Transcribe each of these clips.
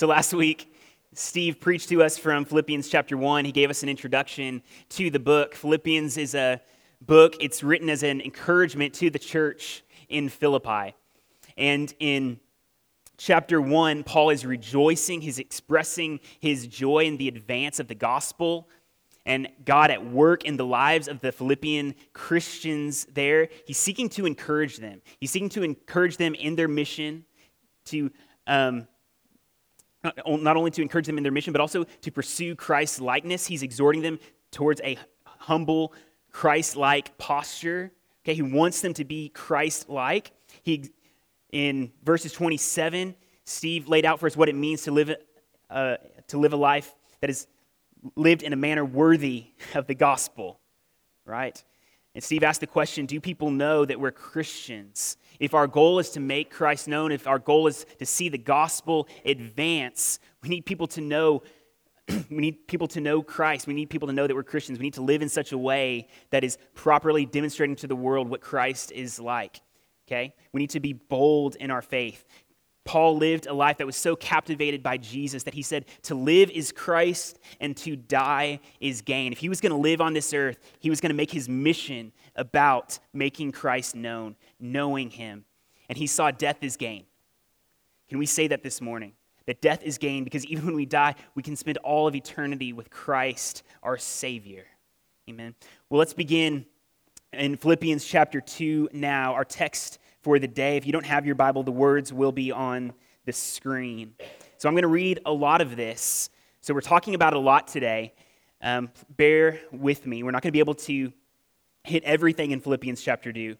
So last week, Steve preached to us from Philippians chapter 1. He gave us an introduction to the book. Philippians is a book, it's written as an encouragement to the church in Philippi. And in chapter 1, Paul is rejoicing, he's expressing his joy in the advance of the gospel and God at work in the lives of the Philippian Christians there. He's seeking to encourage them. He's seeking to encourage them in their mission, to um, not only to encourage them in their mission, but also to pursue Christ's likeness. He's exhorting them towards a humble, Christ like posture. Okay, he wants them to be Christ like. He, in verses 27, Steve laid out for us what it means to live, uh, to live a life that is lived in a manner worthy of the gospel, right? And Steve asked the question Do people know that we're Christians? If our goal is to make Christ known, if our goal is to see the gospel advance, we need people to know. we need people to know Christ. We need people to know that we're Christians. We need to live in such a way that is properly demonstrating to the world what Christ is like. Okay? We need to be bold in our faith. Paul lived a life that was so captivated by Jesus that he said, To live is Christ and to die is gain. If he was going to live on this earth, he was going to make his mission about making Christ known, knowing him. And he saw death as gain. Can we say that this morning? That death is gain because even when we die, we can spend all of eternity with Christ, our Savior. Amen. Well, let's begin in Philippians chapter 2 now. Our text for the day. If you don't have your Bible, the words will be on the screen. So I'm going to read a lot of this. So we're talking about a lot today. Um, bear with me. We're not going to be able to hit everything in Philippians chapter 2,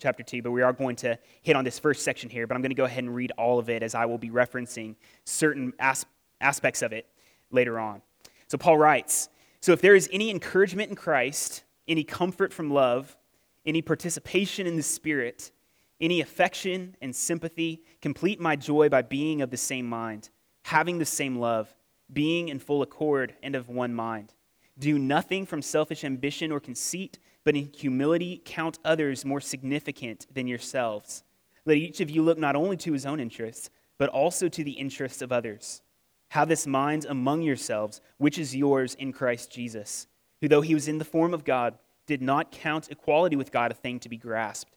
chapter 2, but we are going to hit on this first section here. But I'm going to go ahead and read all of it as I will be referencing certain as- aspects of it later on. So Paul writes So if there is any encouragement in Christ, any comfort from love, any participation in the Spirit, any affection and sympathy, complete my joy by being of the same mind, having the same love, being in full accord and of one mind. Do nothing from selfish ambition or conceit, but in humility count others more significant than yourselves. Let each of you look not only to his own interests, but also to the interests of others. Have this mind among yourselves, which is yours in Christ Jesus, who, though he was in the form of God, did not count equality with God a thing to be grasped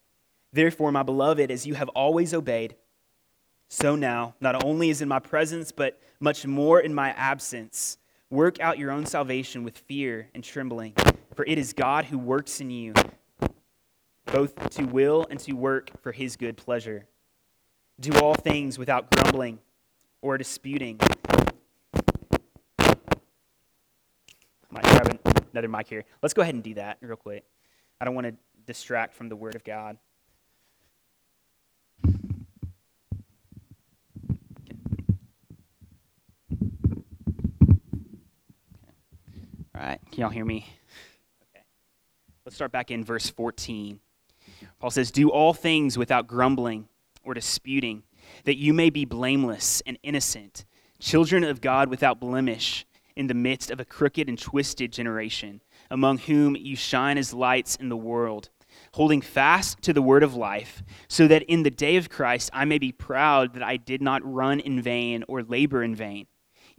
Therefore, my beloved, as you have always obeyed, so now, not only is in my presence, but much more in my absence, work out your own salvation with fear and trembling. For it is God who works in you, both to will and to work for his good pleasure. Do all things without grumbling or disputing. I might grab another mic here. Let's go ahead and do that real quick. I don't want to distract from the Word of God. Can y'all hear me? Okay. Let's start back in verse 14. Paul says, Do all things without grumbling or disputing, that you may be blameless and innocent, children of God without blemish, in the midst of a crooked and twisted generation, among whom you shine as lights in the world, holding fast to the word of life, so that in the day of Christ I may be proud that I did not run in vain or labor in vain.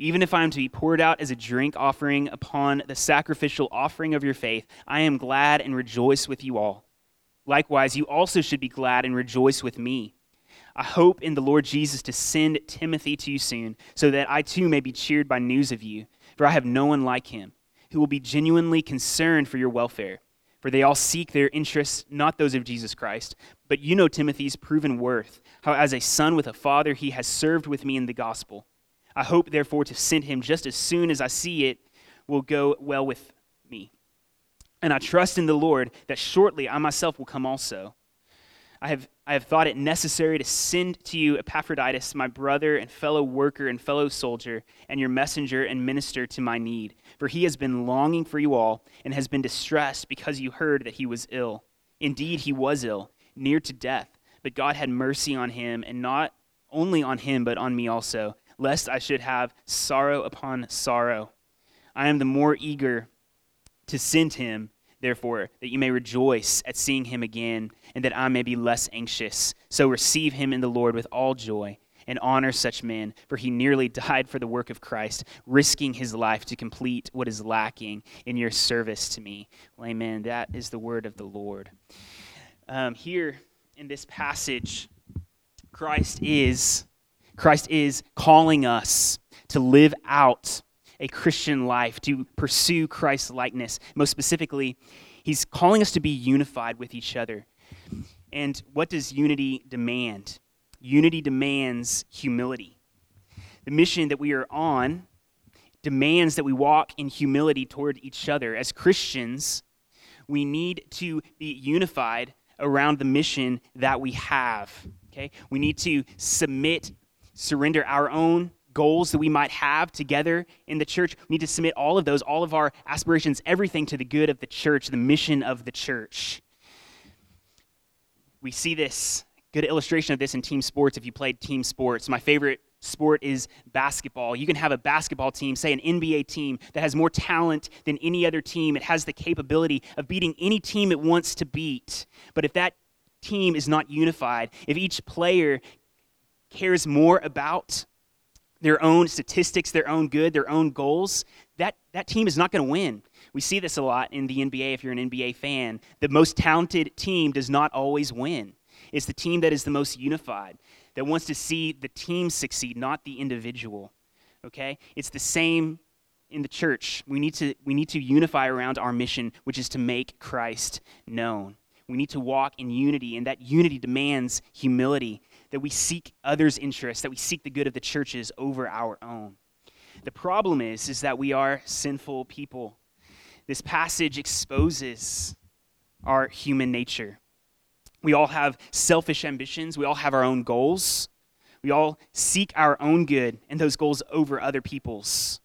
Even if I am to be poured out as a drink offering upon the sacrificial offering of your faith, I am glad and rejoice with you all. Likewise, you also should be glad and rejoice with me. I hope in the Lord Jesus to send Timothy to you soon, so that I too may be cheered by news of you. For I have no one like him, who will be genuinely concerned for your welfare. For they all seek their interests, not those of Jesus Christ. But you know Timothy's proven worth, how as a son with a father he has served with me in the gospel. I hope, therefore, to send him just as soon as I see it will go well with me. And I trust in the Lord that shortly I myself will come also. I have, I have thought it necessary to send to you Epaphroditus, my brother and fellow worker and fellow soldier, and your messenger and minister to my need. For he has been longing for you all and has been distressed because you heard that he was ill. Indeed, he was ill, near to death, but God had mercy on him, and not only on him, but on me also, lest I should have sorrow upon sorrow. I am the more eager to send him therefore, that you may rejoice at seeing him again, and that I may be less anxious. So receive him in the Lord with all joy, and honor such men, for he nearly died for the work of Christ, risking his life to complete what is lacking in your service to me. Well, amen. That is the word of the Lord. Um, here in this passage, Christ is Christ is calling us to live out a Christian life, to pursue Christ's likeness. Most specifically, he's calling us to be unified with each other. And what does unity demand? Unity demands humility. The mission that we are on demands that we walk in humility toward each other. As Christians, we need to be unified around the mission that we have. Okay? We need to submit, surrender our own goals that we might have together in the church. We need to submit all of those, all of our aspirations, everything to the good of the church, the mission of the church. We see this good illustration of this in team sports if you played team sports. My favorite sport is basketball. You can have a basketball team, say an NBA team, that has more talent than any other team. It has the capability of beating any team it wants to beat. But if that team is not unified, if each player cares more about their own statistics, their own good, their own goals, that, that team is not going to win. We see this a lot in the NBA if you're an NBA fan. The most talented team does not always win. It's the team that is the most unified, that wants to see the team succeed, not the individual. Okay? It's the same in the church. We need to, we need to unify around our mission, which is to make Christ known. We need to walk in unity, and that unity demands humility that we seek others' interests, that we seek the good of the churches over our own. The problem is, is that we are sinful people. This passage exposes our human nature. We all have selfish ambitions, we all have our own goals. We all seek our own good and those goals over other people's.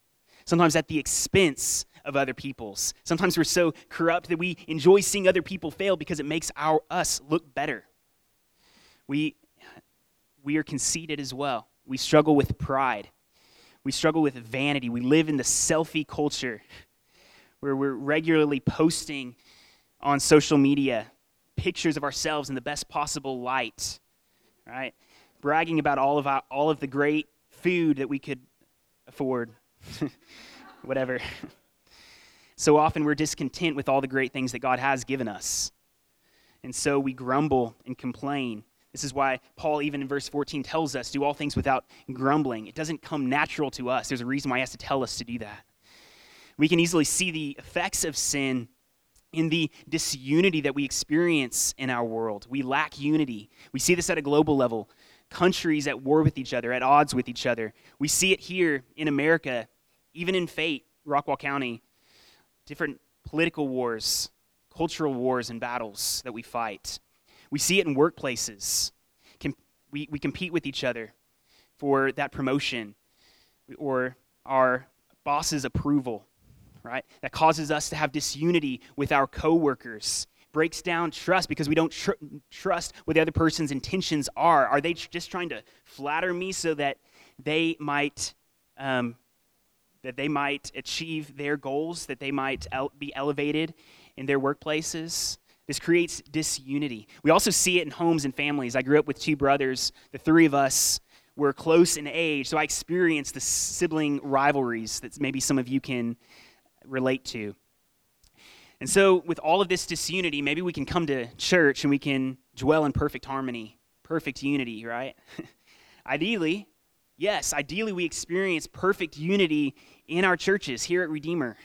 Sometimes at the expense of other people's. Sometimes we're so corrupt that we enjoy seeing other people fail because it makes our us look better. We we are conceited as well. We struggle with pride. We struggle with vanity. We live in the selfie culture where we're regularly posting on social media pictures of ourselves in the best possible light, right? Bragging about all of, our, all of the great food that we could afford, whatever. so often we're discontent with all the great things that God has given us. And so we grumble and complain this is why Paul, even in verse 14, tells us do all things without grumbling. It doesn't come natural to us. There's a reason why he has to tell us to do that. We can easily see the effects of sin in the disunity that we experience in our world. We lack unity. We see this at a global level. Countries at war with each other, at odds with each other. We see it here in America, even in Fate, Rockwall County. Different political wars, cultural wars, and battles that we fight. We see it in workplaces. We, we compete with each other for that promotion or our boss's approval, right? That causes us to have disunity with our coworkers. Breaks down trust because we don't tr- trust what the other person's intentions are. Are they tr- just trying to flatter me so that they might um, that they might achieve their goals, that they might el- be elevated in their workplaces? This creates disunity. We also see it in homes and families. I grew up with two brothers. The three of us were close in age, so I experienced the sibling rivalries that maybe some of you can relate to. And so, with all of this disunity, maybe we can come to church and we can dwell in perfect harmony, perfect unity, right? ideally, yes, ideally we experience perfect unity in our churches here at Redeemer.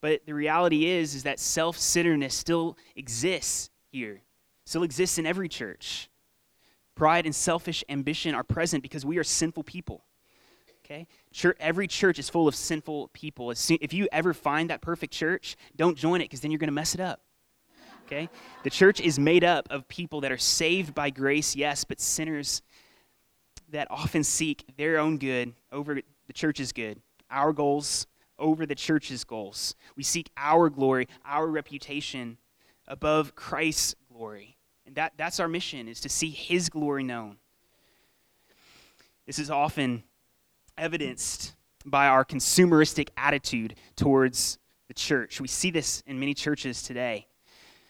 But the reality is, is that self-centeredness still exists here, still exists in every church. Pride and selfish ambition are present because we are sinful people. Okay? Church, every church is full of sinful people. If you ever find that perfect church, don't join it because then you're going to mess it up. Okay? The church is made up of people that are saved by grace, yes, but sinners that often seek their own good over the church's good, our goals over the church's goals. We seek our glory, our reputation above Christ's glory. And that, that's our mission, is to see his glory known. This is often evidenced by our consumeristic attitude towards the church. We see this in many churches today.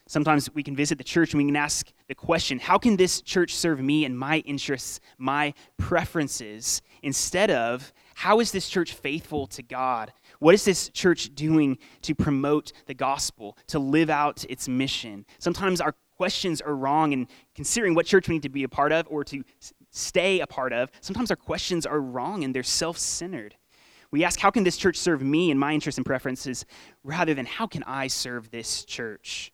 Sometimes we can visit the church and we can ask the question how can this church serve me and my interests, my preferences, instead of how is this church faithful to God? What is this church doing to promote the gospel, to live out its mission? Sometimes our questions are wrong in considering what church we need to be a part of or to stay a part of. Sometimes our questions are wrong and they're self centered. We ask, how can this church serve me and my interests and preferences, rather than how can I serve this church?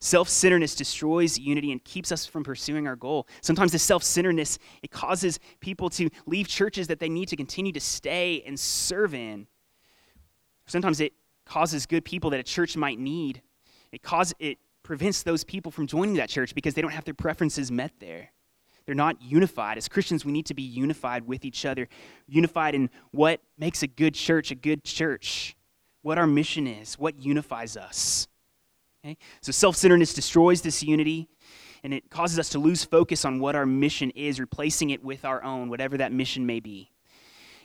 Self centeredness destroys unity and keeps us from pursuing our goal. Sometimes the self centeredness it causes people to leave churches that they need to continue to stay and serve in. Sometimes it causes good people that a church might need. It cause, it prevents those people from joining that church because they don't have their preferences met there. They're not unified. As Christians, we need to be unified with each other, unified in what makes a good church a good church, what our mission is, what unifies us. Okay? So self centeredness destroys this unity, and it causes us to lose focus on what our mission is, replacing it with our own, whatever that mission may be.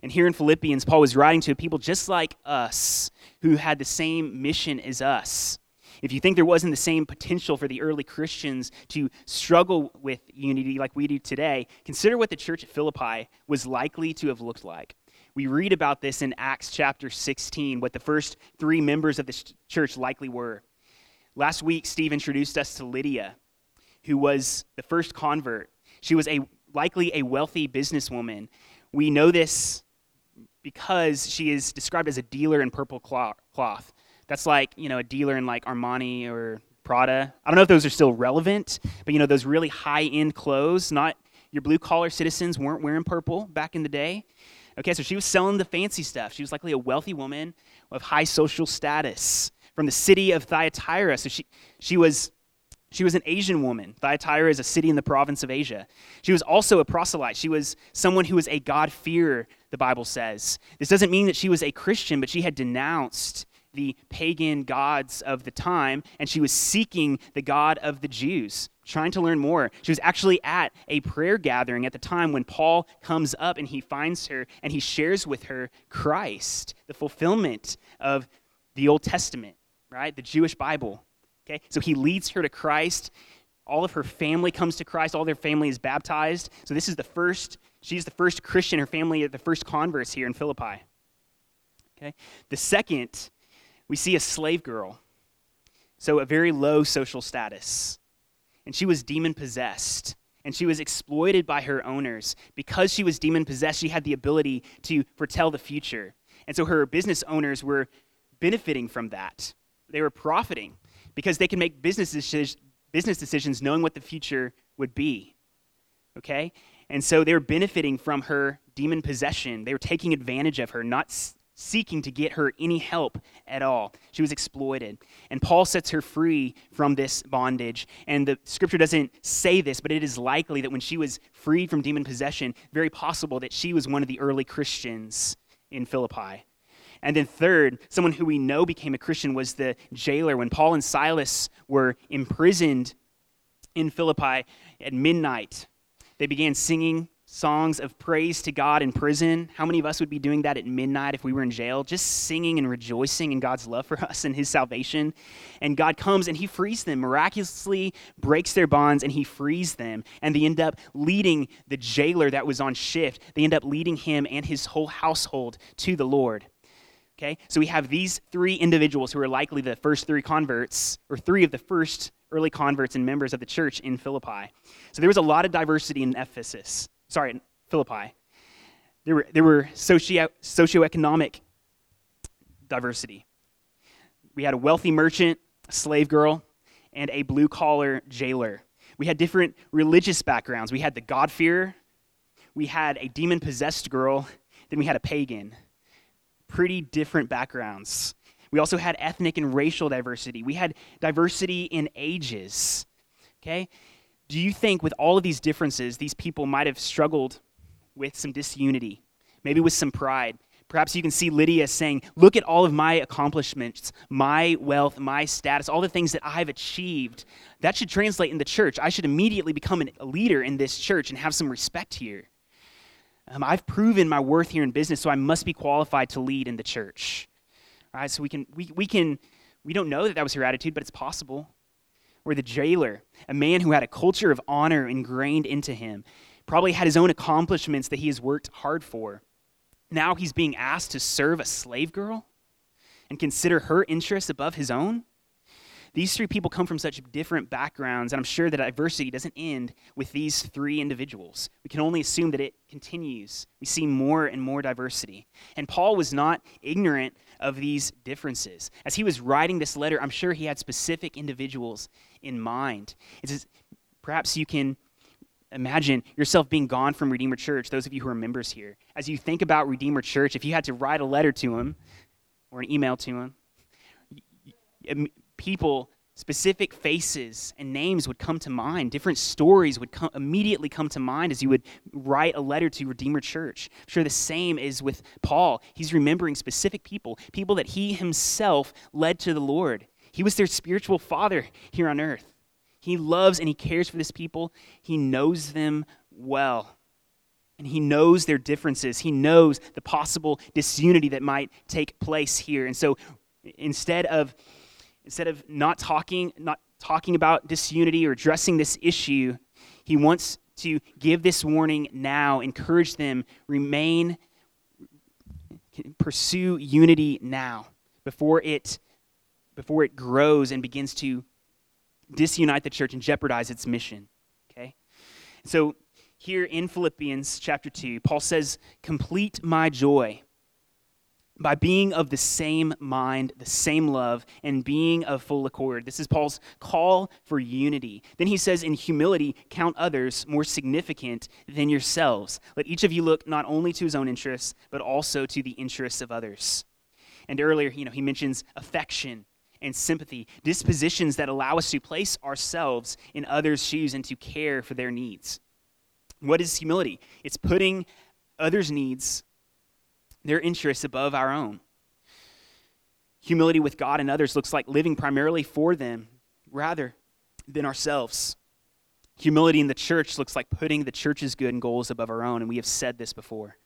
And here in Philippians, Paul was writing to people just like us who had the same mission as us. If you think there wasn't the same potential for the early Christians to struggle with unity like we do today, consider what the church at Philippi was likely to have looked like. We read about this in Acts chapter 16, what the first three members of the church likely were. Last week, Steve introduced us to Lydia, who was the first convert. She was a likely a wealthy businesswoman. We know this because she is described as a dealer in purple cloth. That's like, you know, a dealer in like Armani or Prada. I don't know if those are still relevant, but you know, those really high end clothes, not your blue collar citizens weren't wearing purple back in the day. Okay, so she was selling the fancy stuff. She was likely a wealthy woman of high social status from the city of Thyatira. So she, she was she was an Asian woman. Thyatira is a city in the province of Asia. She was also a proselyte. She was someone who was a God-fearer, the Bible says. This doesn't mean that she was a Christian, but she had denounced the pagan gods of the time, and she was seeking the God of the Jews, trying to learn more. She was actually at a prayer gathering at the time when Paul comes up and he finds her and he shares with her Christ, the fulfillment of the Old Testament, right? The Jewish Bible. Okay? So he leads her to Christ. All of her family comes to Christ. All their family is baptized. So this is the first, she's the first Christian. Her family the first converts here in Philippi. Okay? The second we see a slave girl, so a very low social status. And she was demon possessed. And she was exploited by her owners. Because she was demon possessed, she had the ability to foretell the future. And so her business owners were benefiting from that. They were profiting because they could make business business decisions knowing what the future would be. Okay? And so they were benefiting from her demon possession. They were taking advantage of her, not seeking to get her any help at all. She was exploited. And Paul sets her free from this bondage. And the scripture doesn't say this, but it is likely that when she was freed from demon possession, very possible that she was one of the early Christians in Philippi. And then, third, someone who we know became a Christian was the jailer. When Paul and Silas were imprisoned in Philippi at midnight, they began singing songs of praise to God in prison. How many of us would be doing that at midnight if we were in jail? Just singing and rejoicing in God's love for us and his salvation. And God comes and he frees them, miraculously breaks their bonds and he frees them. And they end up leading the jailer that was on shift, they end up leading him and his whole household to the Lord. Okay? So we have these three individuals who are likely the first three converts, or three of the first early converts and members of the church in Philippi. So there was a lot of diversity in Ephesus sorry, Philippi. There were, there were socio, socioeconomic diversity. We had a wealthy merchant, a slave girl, and a blue collar jailer. We had different religious backgrounds. We had the God-fearer, we had a demon possessed girl, then we had a pagan. Pretty different backgrounds. We also had ethnic and racial diversity. We had diversity in ages. Okay? Do you think with all of these differences, these people might have struggled with some disunity, maybe with some pride? Perhaps you can see Lydia saying, Look at all of my accomplishments, my wealth, my status, all the things that I've achieved. That should translate in the church. I should immediately become a leader in this church and have some respect here. Um, I've proven my worth here in business, so I must be qualified to lead in the church. Right, so we can, we, we can, we don't know that that was her attitude, but it's possible. Or the jailer, a man who had a culture of honor ingrained into him, probably had his own accomplishments that he has worked hard for. Now he's being asked to serve a slave girl and consider her interests above his own? These three people come from such different backgrounds, and I'm sure that diversity doesn't end with these three individuals. We can only assume that it continues. We see more and more diversity. And Paul was not ignorant of these differences. As he was writing this letter, I'm sure he had specific individuals in mind. Perhaps you can imagine yourself being gone from Redeemer Church, those of you who are members here. As you think about Redeemer Church, if you had to write a letter to him or an email to him, people, specific faces and names would come to mind. Different stories would come, immediately come to mind as you would write a letter to Redeemer Church. I'm sure the same is with Paul. He's remembering specific people, people that he himself led to the Lord. He was their spiritual father here on earth. He loves and he cares for this people. He knows them well. And he knows their differences. He knows the possible disunity that might take place here. And so instead of instead of not talking not talking about disunity or addressing this issue, he wants to give this warning now, encourage them, remain pursue unity now before it before it grows and begins to disunite the church and jeopardize its mission. Okay? So here in Philippians chapter 2, Paul says, Complete my joy by being of the same mind, the same love, and being of full accord. This is Paul's call for unity. Then he says, In humility, count others more significant than yourselves. Let each of you look not only to his own interests, but also to the interests of others. And earlier, you know, he mentions affection and sympathy, dispositions that allow us to place ourselves in others' shoes and to care for their needs. What is humility? It's putting others' needs, their interests above our own. Humility with God and others looks like living primarily for them rather than ourselves. Humility in the church looks like putting the church's good and goals above our own, and we have said this before.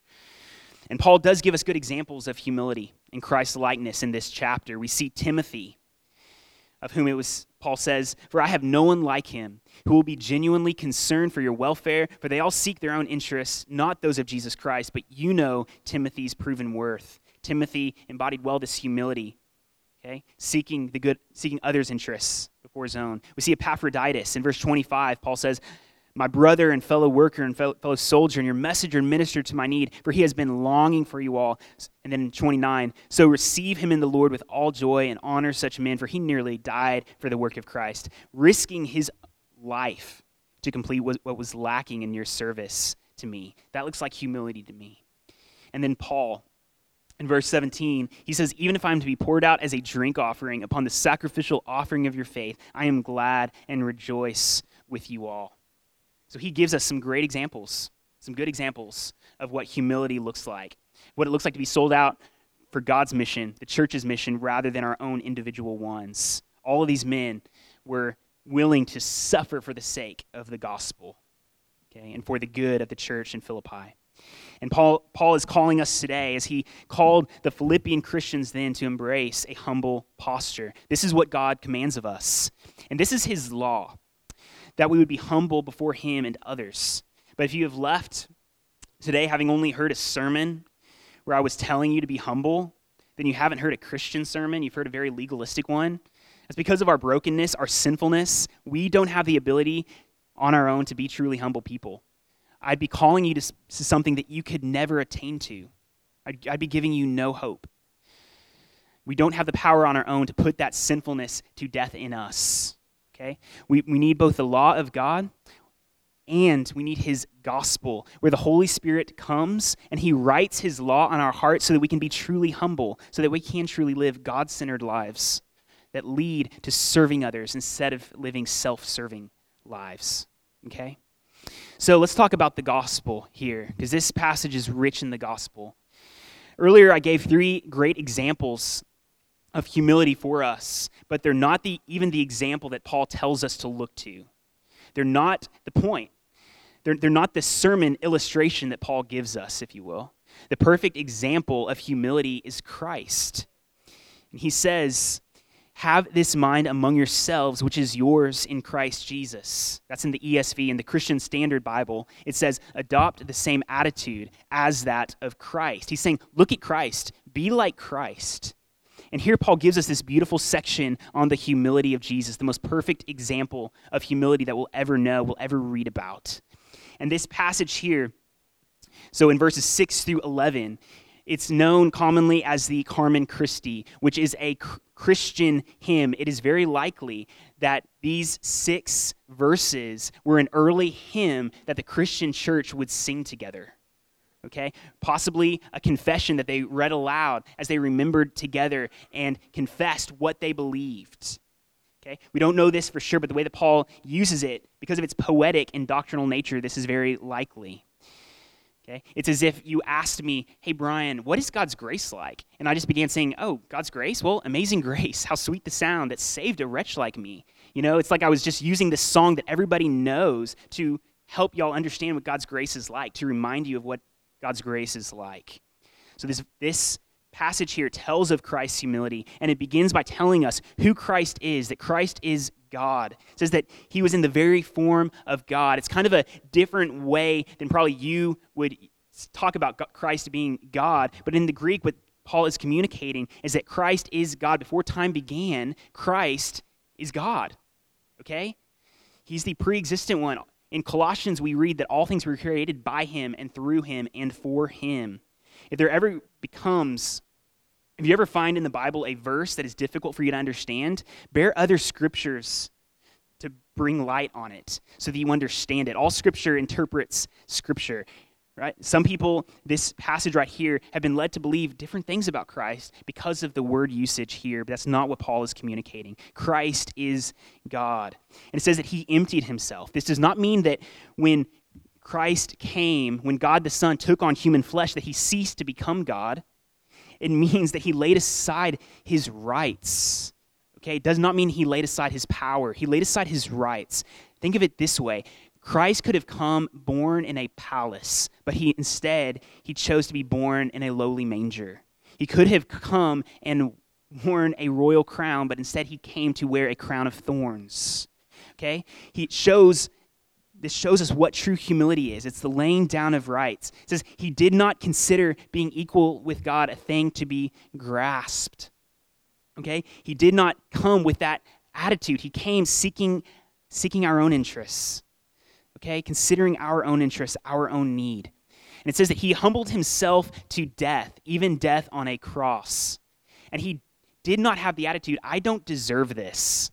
And Paul does give us good examples of humility in Christ's likeness in this chapter. We see Timothy of whom it was Paul says, For I have no one like him who will be genuinely concerned for your welfare, for they all seek their own interests, not those of Jesus Christ, but you know Timothy's proven worth. Timothy embodied well this humility, okay? Seeking the good, seeking others' interests before his own. We see Epaphroditus in verse 25. Paul says, my brother and fellow worker and fellow soldier, and your messenger and minister to my need, for he has been longing for you all. And then in 29, so receive him in the Lord with all joy and honor such men, for he nearly died for the work of Christ, risking his life to complete what was lacking in your service to me. That looks like humility to me. And then Paul, in verse 17, he says, Even if I am to be poured out as a drink offering upon the sacrificial offering of your faith, I am glad and rejoice with you all. So he gives us some great examples, some good examples of what humility looks like, what it looks like to be sold out for God's mission, the church's mission, rather than our own individual ones. All of these men were willing to suffer for the sake of the gospel, okay, and for the good of the church in Philippi. And Paul, Paul is calling us today, as he called the Philippian Christians then to embrace a humble posture. This is what God commands of us. And this is his law that we would be humble before Him and others. But if you have left today having only heard a sermon where I was telling you to be humble, then you haven't heard a Christian sermon, you've heard a very legalistic one. It's because of our brokenness, our sinfulness, we don't have the ability on our own to be truly humble people. I'd be calling you to, to something that you could never attain to. I'd, I'd be giving you no hope. We don't have the power on our own to put that sinfulness to death in us. Okay? We, we need both the law of God and we need his gospel, where the Holy Spirit comes and he writes his law on our hearts so that we can be truly humble, so that we can truly live God centered lives that lead to serving others instead of living self serving lives. Okay? So let's talk about the gospel here, because this passage is rich in the gospel. Earlier, I gave three great examples of humility for us, but they're not the, even the example that Paul tells us to look to. They're not the point. They're, they're not the sermon illustration that Paul gives us, if you will. The perfect example of humility is Christ. And he says, Have this mind among yourselves, which is yours in Christ Jesus. That's in the ESV. In the Christian Standard Bible, it says, Adopt the same attitude as that of Christ. He's saying, Look at Christ, be like Christ. And here Paul gives us this beautiful section on the humility of Jesus, the most perfect example of humility that we'll ever know, we'll ever read about. And this passage here, so in verses 6 through 11, it's known commonly as the Carmen Christi, which is a Christian hymn. It is very likely that these six verses were an early hymn that the Christian church would sing together okay? Possibly a confession that they read aloud as they remembered together and confessed what they believed. Okay? We don't know this for sure, but the way that Paul uses it, because of its poetic and doctrinal nature, this is very likely. Okay? It's as if you asked me, Hey, Brian, what is God's grace like? And I just began saying, Oh, God's grace? Well, amazing grace. How sweet the sound that saved a wretch like me. You know, it's like I was just using this song that everybody knows to help y'all understand what God's grace is like, to remind you of what God's grace is like. So, this, this passage here tells of Christ's humility, and it begins by telling us who Christ is, that Christ is God. It says that he was in the very form of God. It's kind of a different way than probably you would talk about Christ being God, but in the Greek, what Paul is communicating is that Christ is God. Before time began, Christ is God. Okay? He's the pre existent one. In Colossians, we read that all things were created by him and through him and for him. If there ever becomes, if you ever find in the Bible a verse that is difficult for you to understand, bear other scriptures to bring light on it so that you understand it. All scripture interprets scripture right? Some people, this passage right here, have been led to believe different things about Christ because of the word usage here, but that's not what Paul is communicating. Christ is God. And it says that he emptied himself. This does not mean that when Christ came, when God the Son took on human flesh, that he ceased to become God. It means that he laid aside his rights. Okay, it does not mean he laid aside his power. He laid aside his rights. Think of it this way Christ could have come born in a palace, but he instead he chose to be born in a lowly manger. He could have come and worn a royal crown, but instead he came to wear a crown of thorns. Okay? He shows this shows us what true humility is. It's the laying down of rights. It says he did not consider being equal with God a thing to be grasped. Okay? He did not come with that attitude. He came seeking seeking our own interests okay? Considering our own interests, our own need. And it says that he humbled himself to death, even death on a cross. And he did not have the attitude, I don't deserve this.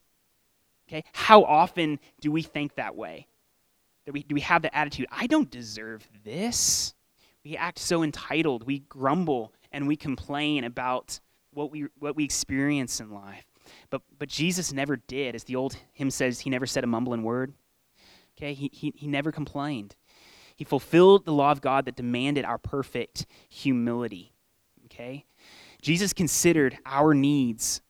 Okay? How often do we think that way? That we, do we have the attitude, I don't deserve this? We act so entitled. We grumble and we complain about what we, what we experience in life. But, but Jesus never did. As the old hymn says, he never said a mumbling word. Okay, he, he, he never complained. He fulfilled the law of God that demanded our perfect humility. Okay? Jesus considered our needs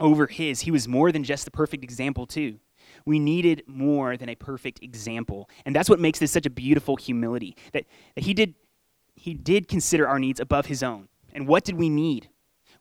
over his. He was more than just the perfect example, too. We needed more than a perfect example. And that's what makes this such a beautiful humility. That, that he did he did consider our needs above his own. And what did we need?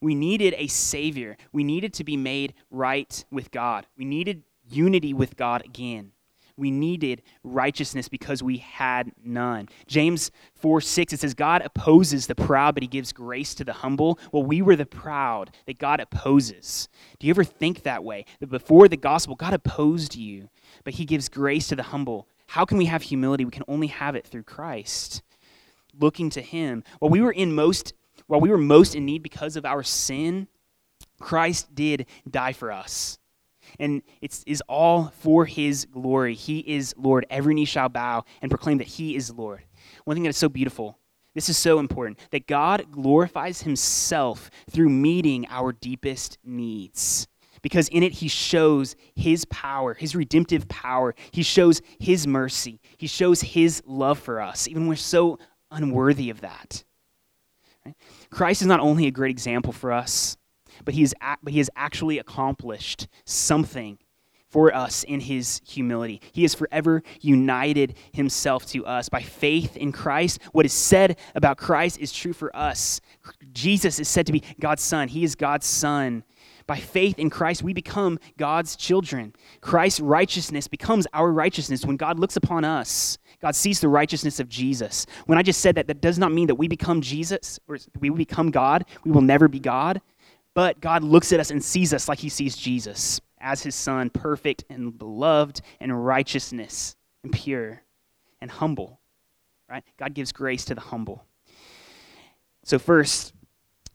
We needed a savior. We needed to be made right with God. We needed unity with God again. We needed righteousness because we had none. James 4 6, it says, God opposes the proud, but he gives grace to the humble. Well, we were the proud that God opposes. Do you ever think that way? That before the gospel, God opposed you, but he gives grace to the humble. How can we have humility? We can only have it through Christ. Looking to him. While we were in most while we were most in need because of our sin, Christ did die for us. And it is all for his glory. He is Lord. Every knee shall bow and proclaim that he is Lord. One thing that is so beautiful, this is so important, that God glorifies himself through meeting our deepest needs. Because in it, he shows his power, his redemptive power. He shows his mercy. He shows his love for us, even when we're so unworthy of that. Christ is not only a great example for us, but he, is, but he has actually accomplished something for us in his humility. He has forever united himself to us. By faith in Christ, what is said about Christ is true for us. Jesus is said to be God's Son, He is God's Son. By faith in Christ, we become God's children. Christ's righteousness becomes our righteousness when God looks upon us. God sees the righteousness of Jesus. When I just said that, that does not mean that we become Jesus or we become God. We will never be God. But God looks at us and sees us like he sees Jesus as his son, perfect and beloved and righteousness and pure and humble. Right? God gives grace to the humble. So, first,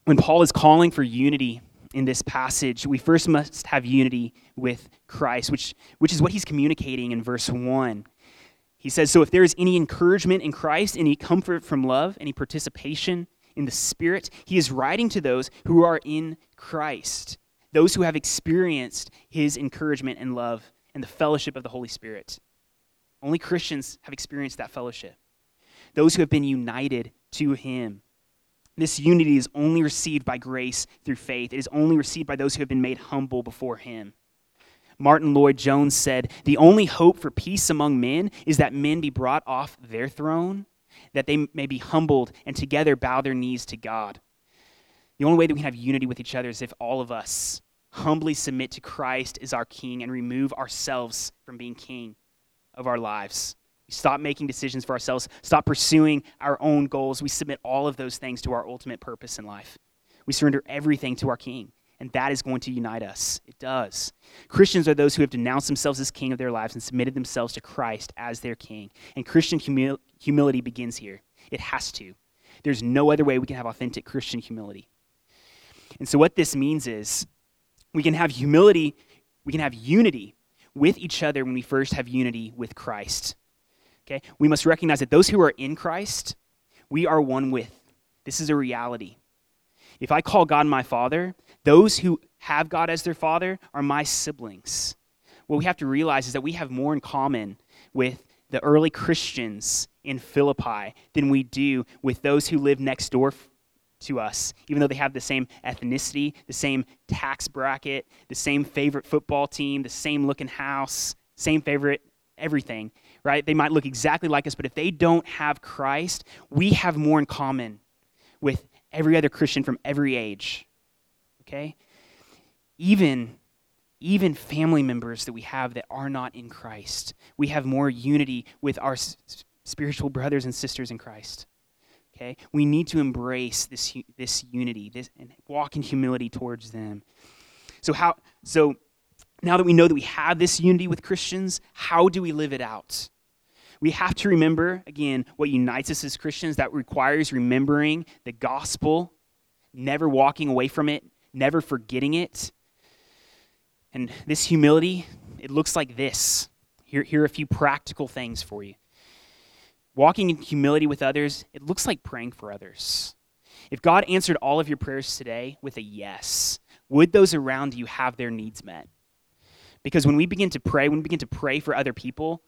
when Paul is calling for unity in this passage, we first must have unity with Christ, which, which is what he's communicating in verse 1. He says, So if there is any encouragement in Christ, any comfort from love, any participation in the Spirit, he is writing to those who are in Christ, those who have experienced his encouragement and love and the fellowship of the Holy Spirit. Only Christians have experienced that fellowship. Those who have been united to him. This unity is only received by grace through faith. It is only received by those who have been made humble before him. Martyn Lloyd-Jones said, The only hope for peace among men is that men be brought off their throne that they may be humbled and together bow their knees to God. The only way that we can have unity with each other is if all of us humbly submit to Christ as our King and remove ourselves from being King of our lives. We stop making decisions for ourselves, stop pursuing our own goals. We submit all of those things to our ultimate purpose in life. We surrender everything to our King and that is going to unite us. It does. Christians are those who have denounced themselves as king of their lives and submitted themselves to Christ as their king. And Christian humil- humility begins here. It has to. There's no other way we can have authentic Christian humility. And so, what this means is we can have humility, we can have unity with each other when we first have unity with Christ. Okay? We must recognize that those who are in Christ, we are one with. This is a reality. If I call God my Father, those who have God as their Father are my siblings. What we have to realize is that we have more in common with the early Christians in Philippi than we do with those who live next door to us, even though they have the same ethnicity, the same tax bracket, the same favorite football team, the same looking house, same favorite everything, right? They might look exactly like us, but if they don't have Christ, we have more in common with every other Christian from every age. Okay? Even even family members that we have that are not in Christ. We have more unity with our s- spiritual brothers and sisters in Christ. Okay? We need to embrace this this unity this, and walk in humility towards them. So how so now that we know that we have this unity with Christians, how do we live it out? We have to remember, again, what unites us as Christians. That requires remembering the gospel, never walking away from it, never forgetting it. And this humility, it looks like this. Here, here are a few practical things for you. Walking in humility with others, it looks like praying for others. If God answered all of your prayers today with a yes, would those around you have their needs met? Because when we begin to pray, when we begin to pray for other people,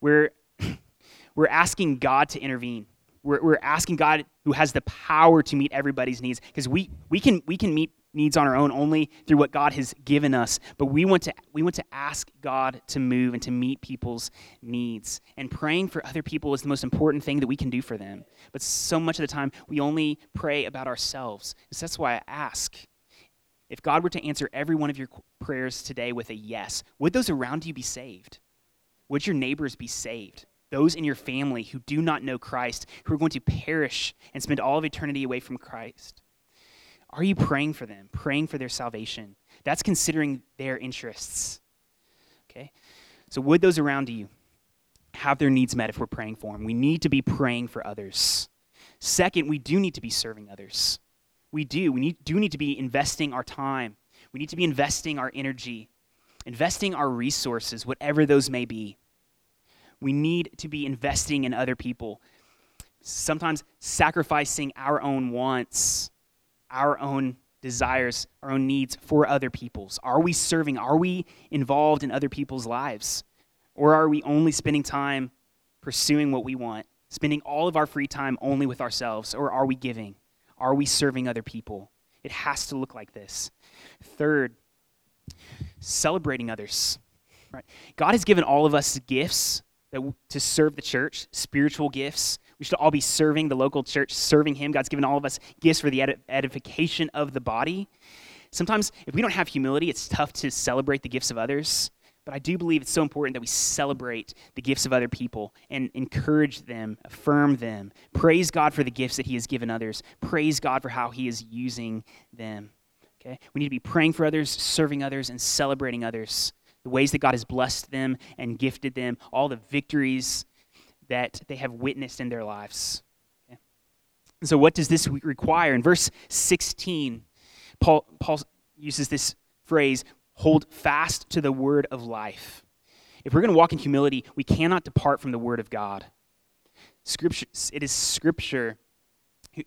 we're we're asking God to intervene. We're, we're asking God who has the power to meet everybody's needs because we, we, can, we can meet needs on our own only through what God has given us. But we want to we want to ask God to move and to meet people's needs. And praying for other people is the most important thing that we can do for them. But so much of the time we only pray about ourselves. So that's why I ask. If God were to answer every one of your prayers today with a yes, would those around you be saved? Would your neighbors be saved? those in your family who do not know Christ, who are going to perish and spend all of eternity away from Christ? Are you praying for them, praying for their salvation? That's considering their interests. Okay? So, would those around you have their needs met if we're praying for them? We need to be praying for others. Second, we do need to be serving others. We do. We need, do need to be investing our time. We need to be investing our energy investing our resources, whatever those may be. We need to be investing in other people, sometimes sacrificing our own wants, our own desires, our own needs for other people's. Are we serving? Are we involved in other people's lives? Or are we only spending time pursuing what we want, spending all of our free time only with ourselves? Or are we giving? Are we serving other people? It has to look like this. Third, celebrating others. Right? God has given all of us gifts that, to serve the church, spiritual gifts. We should all be serving the local church, serving Him. God's given all of us gifts for the edification of the body. Sometimes, if we don't have humility, it's tough to celebrate the gifts of others. But I do believe it's so important that we celebrate the gifts of other people and encourage them, affirm them. Praise God for the gifts that He has given others. Praise God for how He is using them. Okay? We need to be praying for others, serving others, and celebrating others. The ways that God has blessed them and gifted them, all the victories that they have witnessed in their lives. Okay? So, what does this require? In verse 16, Paul, Paul uses this phrase hold fast to the word of life. If we're going to walk in humility, we cannot depart from the word of God. Scripture, it is scripture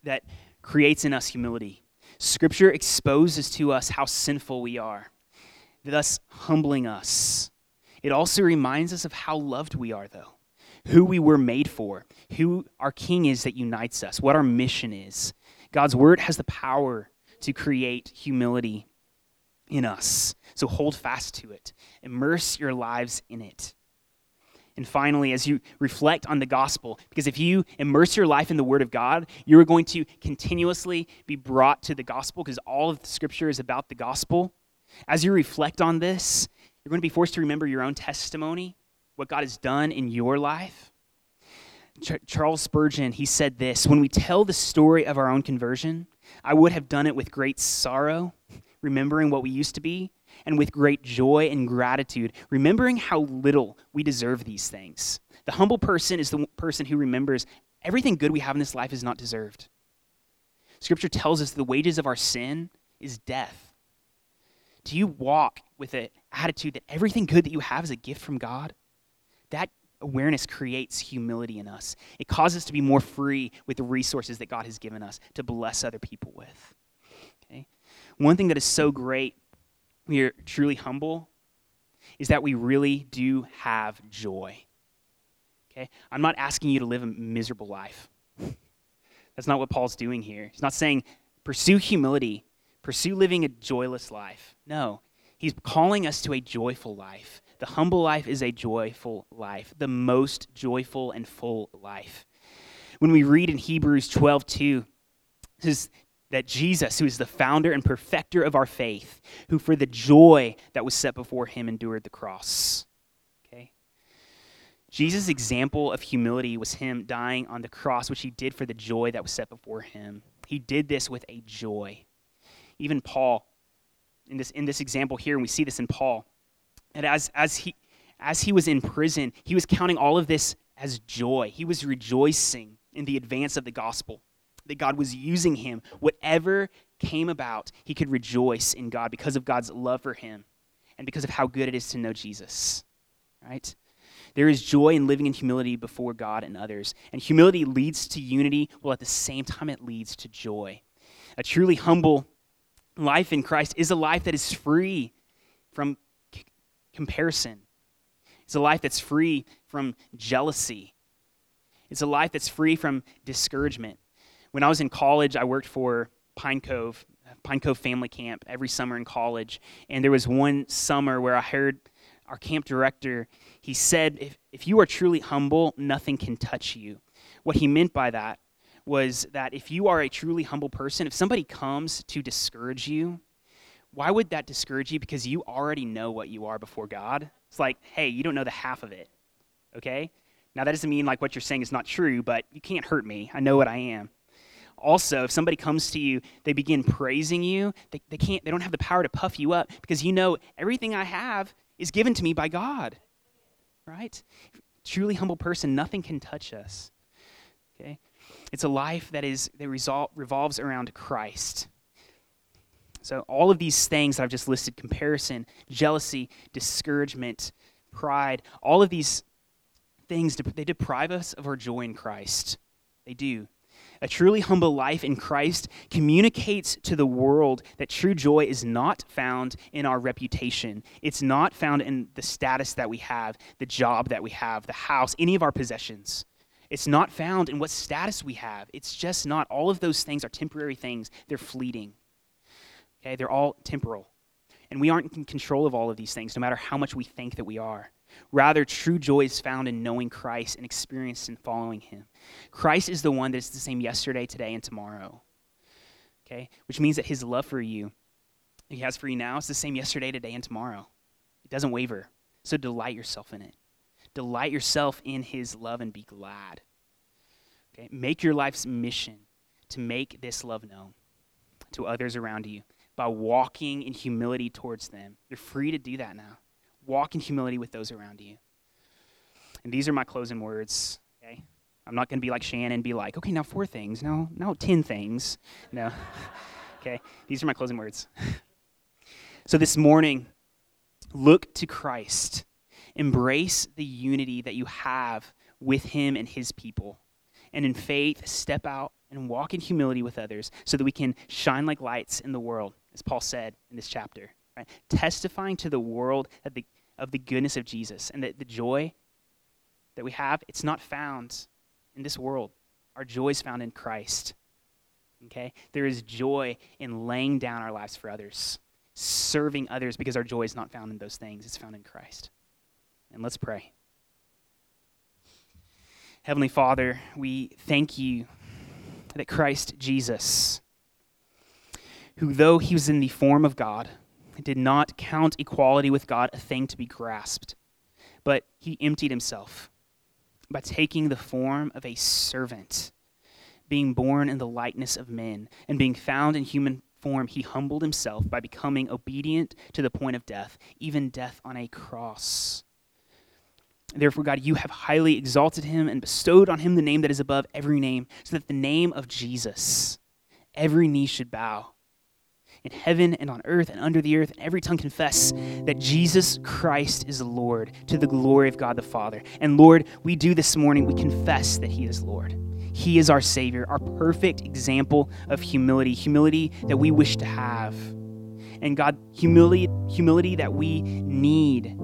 that creates in us humility. Scripture exposes to us how sinful we are, thus humbling us. It also reminds us of how loved we are, though, who we were made for, who our King is that unites us, what our mission is. God's word has the power to create humility in us. So hold fast to it, immerse your lives in it. And finally, as you reflect on the gospel, because if you immerse your life in the Word of God, you're going to continuously be brought to the gospel because all of the scripture is about the gospel. As you reflect on this, you're going to be forced to remember your own testimony, what God has done in your life. Ch- Charles Spurgeon, he said this When we tell the story of our own conversion, I would have done it with great sorrow remembering what we used to be, and with great joy and gratitude, remembering how little we deserve these things. The humble person is the person who remembers everything good we have in this life is not deserved. Scripture tells us the wages of our sin is death. Do you walk with an attitude that everything good that you have is a gift from God? That awareness creates humility in us. It causes us to be more free with the resources that God has given us to bless other people with. One thing that is so great when you're truly humble is that we really do have joy. Okay? I'm not asking you to live a miserable life. That's not what Paul's doing here. He's not saying pursue humility, pursue living a joyless life. No, he's calling us to a joyful life. The humble life is a joyful life, the most joyful and full life. When we read in Hebrews 12 2, says, that Jesus, who is the founder and perfecter of our faith, who for the joy that was set before him endured the cross. Okay? Jesus' example of humility was him dying on the cross, which he did for the joy that was set before him. He did this with a joy. Even Paul, in this, in this example here, and we see this in Paul, that as, as, he, as he was in prison, he was counting all of this as joy. He was rejoicing in the advance of the gospel that God was using him. Whatever came about, he could rejoice in God because of God's love for him and because of how good it is to know Jesus. Right? There is joy in living in humility before God and others. And humility leads to unity, while at the same time, it leads to joy. A truly humble life in Christ is a life that is free from comparison, it's a life that's free from jealousy, it's a life that's free from discouragement. When I was in college, I worked for Pine Cove, Pine Cove Family Camp every summer in college. And there was one summer where I heard our camp director, he said, if, if you are truly humble, nothing can touch you. What he meant by that was that if you are a truly humble person, if somebody comes to discourage you, why would that discourage you? Because you already know what you are before God. It's like, hey, you don't know the half of it. Okay? Now, that doesn't mean like what you're saying is not true, but you can't hurt me. I know what I am also if somebody comes to you they begin praising you they, they can't they don't have the power to puff you up because you know everything i have is given to me by god right truly humble person nothing can touch us okay it's a life that is that result, revolves around christ So, all of these things I've just listed comparison, jealousy, discouragement, pride all of these things, they deprive us of our joy in Christ. They do. A truly humble life in Christ communicates to the world that true joy is not found in our reputation. It's not found in the status that we have, the job that we have, the house, any of our possessions. It's not found in what status we have. It's just not. All of those things are temporary things, they're fleeting. Okay, they're all temporal. And we aren't in control of all of these things, no matter how much we think that we are. Rather, true joy is found in knowing Christ and experiencing following him. Christ is the one that is the same yesterday, today, and tomorrow. Okay? Which means that his love for you, he has for you now, is the same yesterday, today, and tomorrow. It doesn't waver. So delight yourself in it. Delight yourself in his love and be glad. Okay? Make your life's mission to make this love known to others around you by walking in humility towards them. You're free to do that now. Walk in humility with those around you. And these are my closing words. Okay? I'm not going to be like Shannon and be like, okay, now four things. No, no, ten things. No. okay? These are my closing words. so this morning, look to Christ Embrace the unity that you have with Him and His people. And in faith, step out and walk in humility with others so that we can shine like lights in the world, as Paul said in this chapter. Right? Testifying to the world of the, of the goodness of Jesus and that the joy that we have, it's not found in this world. Our joy is found in Christ. Okay? There is joy in laying down our lives for others, serving others because our joy is not found in those things, it's found in Christ. And let's pray. Heavenly Father, we thank you that Christ Jesus, who though he was in the form of God, did not count equality with God a thing to be grasped, but he emptied himself by taking the form of a servant, being born in the likeness of men, and being found in human form, he humbled himself by becoming obedient to the point of death, even death on a cross. Therefore, God, you have highly exalted him and bestowed on him the name that is above every name, so that the name of Jesus, every knee should bow in heaven and on earth and under the earth, and every tongue confess that Jesus Christ is Lord to the glory of God the Father. And Lord, we do this morning, we confess that He is Lord. He is our Savior, our perfect example of humility, humility that we wish to have. And God, humility, humility that we need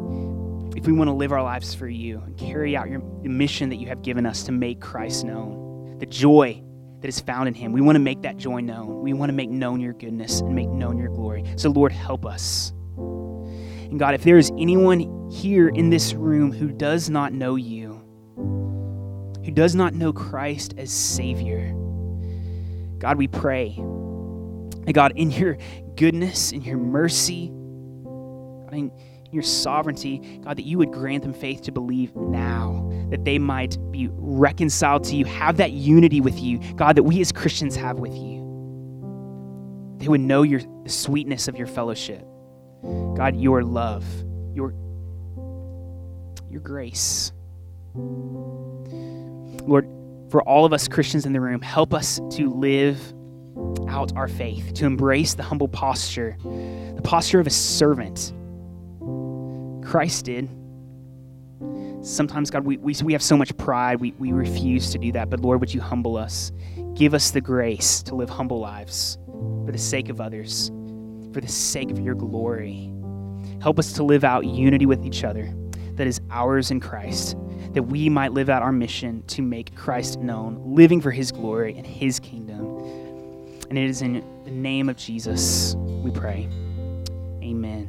if we want to live our lives for you and carry out your mission that you have given us to make Christ known, the joy that is found in him. We want to make that joy known. We want to make known your goodness and make known your glory. So, Lord, help us. And God, if there is anyone here in this room who does not know you, who does not know Christ as Savior, God, we pray. And God, in your goodness, in your mercy, God, in, your sovereignty, God, that you would grant them faith to believe now, that they might be reconciled to you, have that unity with you, God, that we as Christians have with you. They would know your, the sweetness of your fellowship. God, your love, your, your grace. Lord, for all of us Christians in the room, help us to live out our faith, to embrace the humble posture, the posture of a servant Christ did. Sometimes, God, we, we, we have so much pride, we, we refuse to do that. But Lord, would you humble us? Give us the grace to live humble lives for the sake of others, for the sake of your glory. Help us to live out unity with each other that is ours in Christ, that we might live out our mission to make Christ known, living for his glory and his kingdom. And it is in the name of Jesus we pray. Amen.